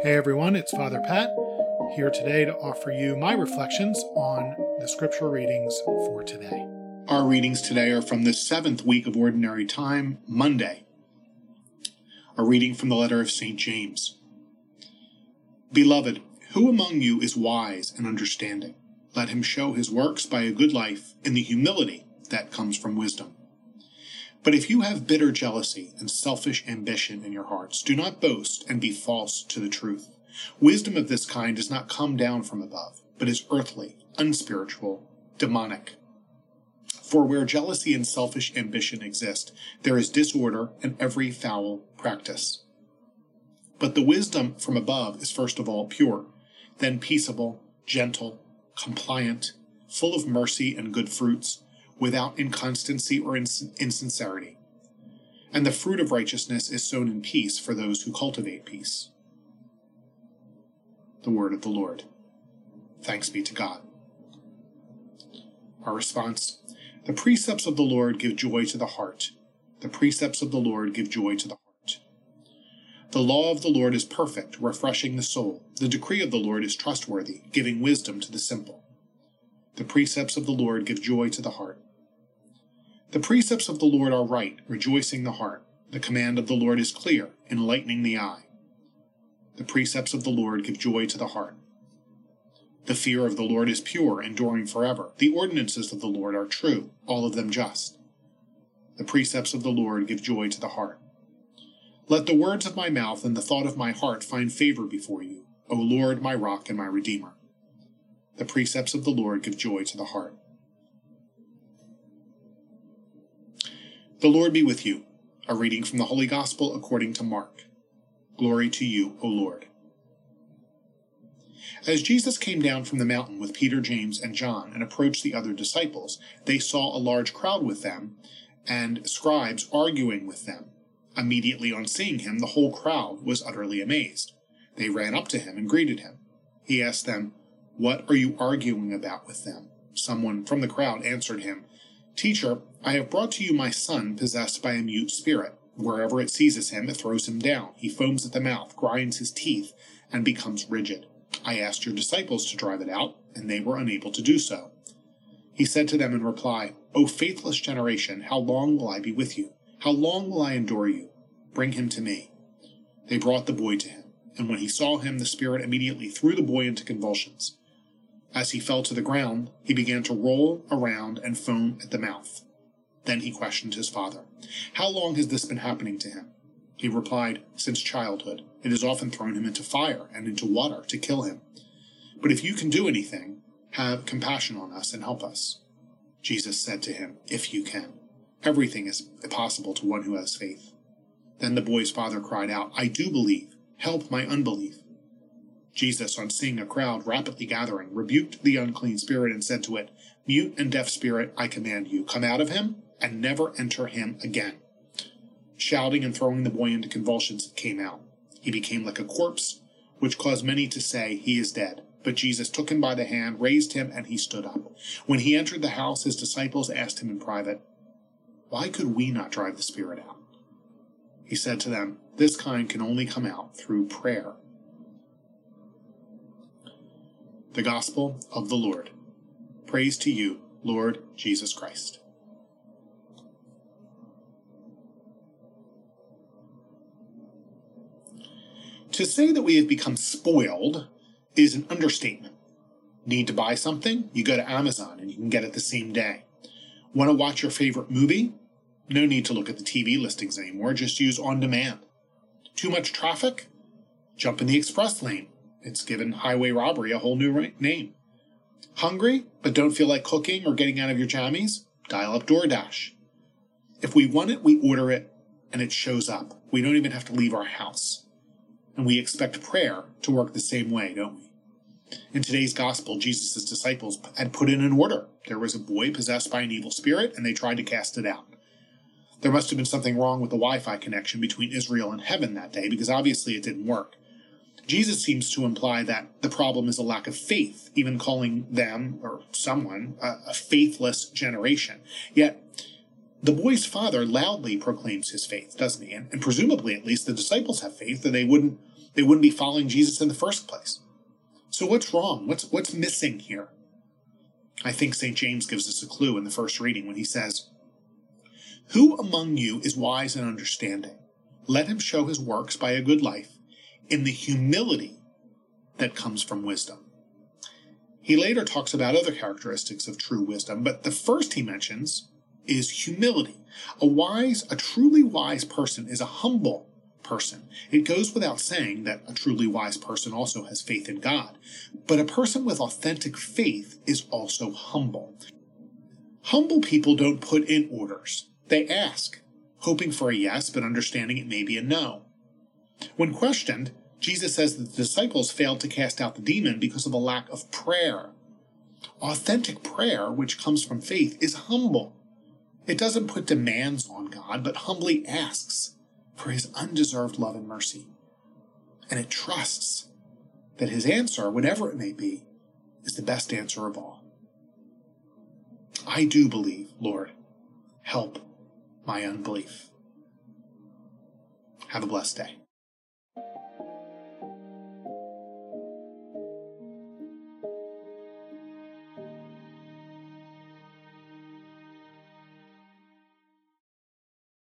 Hey everyone, it's Father Pat here today to offer you my reflections on the scripture readings for today. Our readings today are from the seventh week of Ordinary Time, Monday. A reading from the letter of St. James. Beloved, who among you is wise and understanding? Let him show his works by a good life in the humility that comes from wisdom. But if you have bitter jealousy and selfish ambition in your hearts, do not boast and be false to the truth. Wisdom of this kind does not come down from above, but is earthly, unspiritual, demonic. For where jealousy and selfish ambition exist, there is disorder and every foul practice. But the wisdom from above is first of all pure, then peaceable, gentle, compliant, full of mercy and good fruits without inconstancy or ins- insincerity. And the fruit of righteousness is sown in peace for those who cultivate peace. The word of the Lord. Thanks be to God. Our response The precepts of the Lord give joy to the heart. The precepts of the Lord give joy to the heart. The law of the Lord is perfect, refreshing the soul. The decree of the Lord is trustworthy, giving wisdom to the simple. The precepts of the Lord give joy to the heart. The precepts of the Lord are right, rejoicing the heart. The command of the Lord is clear, enlightening the eye. The precepts of the Lord give joy to the heart. The fear of the Lord is pure, enduring forever. The ordinances of the Lord are true, all of them just. The precepts of the Lord give joy to the heart. Let the words of my mouth and the thought of my heart find favor before you, O Lord, my rock and my redeemer. The precepts of the Lord give joy to the heart. The Lord be with you. A reading from the Holy Gospel according to Mark. Glory to you, O Lord. As Jesus came down from the mountain with Peter, James, and John and approached the other disciples, they saw a large crowd with them and scribes arguing with them. Immediately on seeing him, the whole crowd was utterly amazed. They ran up to him and greeted him. He asked them, What are you arguing about with them? Someone from the crowd answered him, Teacher, I have brought to you my son possessed by a mute spirit. Wherever it seizes him, it throws him down. He foams at the mouth, grinds his teeth, and becomes rigid. I asked your disciples to drive it out, and they were unable to do so. He said to them in reply, O faithless generation, how long will I be with you? How long will I endure you? Bring him to me. They brought the boy to him, and when he saw him, the spirit immediately threw the boy into convulsions. As he fell to the ground, he began to roll around and foam at the mouth. Then he questioned his father. How long has this been happening to him? He replied, Since childhood. It has often thrown him into fire and into water to kill him. But if you can do anything, have compassion on us and help us. Jesus said to him, If you can. Everything is possible to one who has faith. Then the boy's father cried out, I do believe. Help my unbelief. Jesus, on seeing a crowd rapidly gathering, rebuked the unclean spirit and said to it, Mute and deaf spirit, I command you, come out of him and never enter him again. Shouting and throwing the boy into convulsions, it came out. He became like a corpse, which caused many to say, He is dead. But Jesus took him by the hand, raised him, and he stood up. When he entered the house, his disciples asked him in private, Why could we not drive the spirit out? He said to them, This kind can only come out through prayer the Gospel of the Lord. Praise to you, Lord Jesus Christ. To say that we have become spoiled is an understatement. Need to buy something? You go to Amazon and you can get it the same day. Want to watch your favorite movie? No need to look at the TV listings anymore, just use on demand. Too much traffic? Jump in the express lane it's given highway robbery a whole new name. Hungry, but don't feel like cooking or getting out of your jammies? Dial up DoorDash. If we want it, we order it, and it shows up. We don't even have to leave our house. And we expect prayer to work the same way, don't we? In today's gospel, Jesus' disciples had put in an order. There was a boy possessed by an evil spirit, and they tried to cast it out. There must have been something wrong with the Wi Fi connection between Israel and heaven that day, because obviously it didn't work. Jesus seems to imply that the problem is a lack of faith, even calling them or someone a, a faithless generation. Yet, the boy's father loudly proclaims his faith, doesn't he? And, and, presumably, at least, the disciples have faith that they wouldn't They wouldn't be following Jesus in the first place. So what's wrong? What's what's missing here? I think St. James gives us a clue in the first reading when he says, Who among you is wise and understanding? Let him show his works by a good life in the humility that comes from wisdom. He later talks about other characteristics of true wisdom, but the first he mentions is humility. A wise, a truly wise person is a humble person. It goes without saying that a truly wise person also has faith in God, but a person with authentic faith is also humble. Humble people don't put in orders. They ask, hoping for a yes, but understanding it may be a no. When questioned, Jesus says that the disciples failed to cast out the demon because of a lack of prayer. Authentic prayer, which comes from faith, is humble. It doesn't put demands on God, but humbly asks for his undeserved love and mercy. And it trusts that his answer, whatever it may be, is the best answer of all. I do believe, Lord. Help my unbelief. Have a blessed day.